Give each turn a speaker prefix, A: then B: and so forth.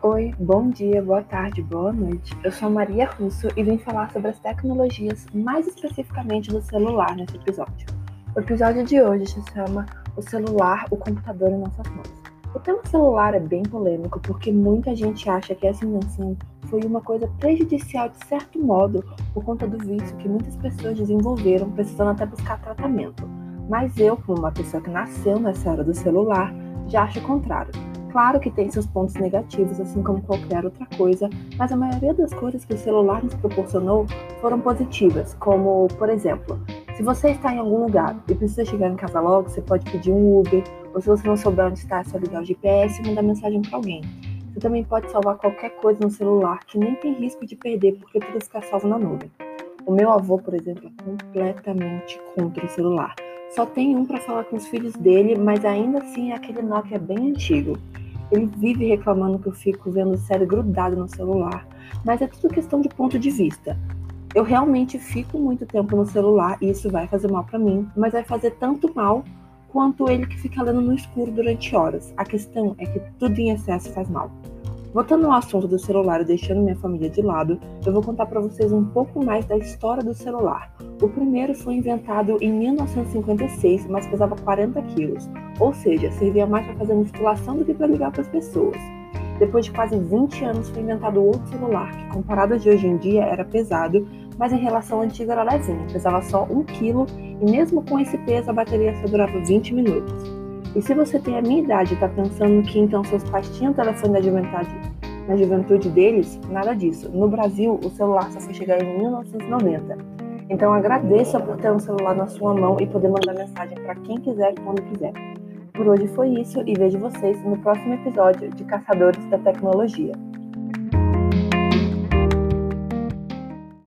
A: Oi, bom dia, boa tarde, boa noite. Eu sou Maria Russo e vim falar sobre as tecnologias, mais especificamente do celular nesse episódio. O episódio de hoje se chama O celular, o computador em nossas mãos. O tema celular é bem polêmico porque muita gente acha que essa invenção foi uma coisa prejudicial de certo modo por conta do vício que muitas pessoas desenvolveram, precisando até buscar tratamento. Mas eu, como uma pessoa que nasceu nessa era do celular, já acho o contrário. Claro que tem seus pontos negativos, assim como qualquer outra coisa, mas a maioria das coisas que o celular nos proporcionou foram positivas, como, por exemplo, se você está em algum lugar e precisa chegar em casa logo, você pode pedir um Uber, ou se você não souber onde está, é só ligar o GPS e mandar mensagem para alguém. Você também pode salvar qualquer coisa no celular que nem tem risco de perder porque tudo fica salvo na nuvem. O meu avô, por exemplo, é completamente contra o celular. Só tem um para falar com os filhos dele, mas ainda assim é aquele Nokia bem antigo. Ele vive reclamando que eu fico vendo série grudado no celular, mas é tudo questão de ponto de vista. Eu realmente fico muito tempo no celular e isso vai fazer mal para mim, mas vai fazer tanto mal quanto ele que fica lendo no escuro durante horas. A questão é que tudo em excesso faz mal. Voltando ao assunto do celular e deixando minha família de lado, eu vou contar para vocês um pouco mais da história do celular. O primeiro foi inventado em 1956, mas pesava 40 quilos, ou seja, servia mais para fazer musculação do que para ligar para as pessoas. Depois de quase 20 anos foi inventado outro celular, que comparado a de hoje em dia era pesado, mas em relação ao antigo era levinho, pesava só 1 kg e mesmo com esse peso a bateria só durava 20 minutos. E se você tem a minha idade e está pensando que então seus pais tinham telefone na juventude, na juventude deles, nada disso. No Brasil, o celular só foi chegar em 1990. Então agradeça por ter um celular na sua mão e poder mandar mensagem para quem quiser quando quiser. Por hoje foi isso e vejo vocês no próximo episódio de Caçadores da Tecnologia.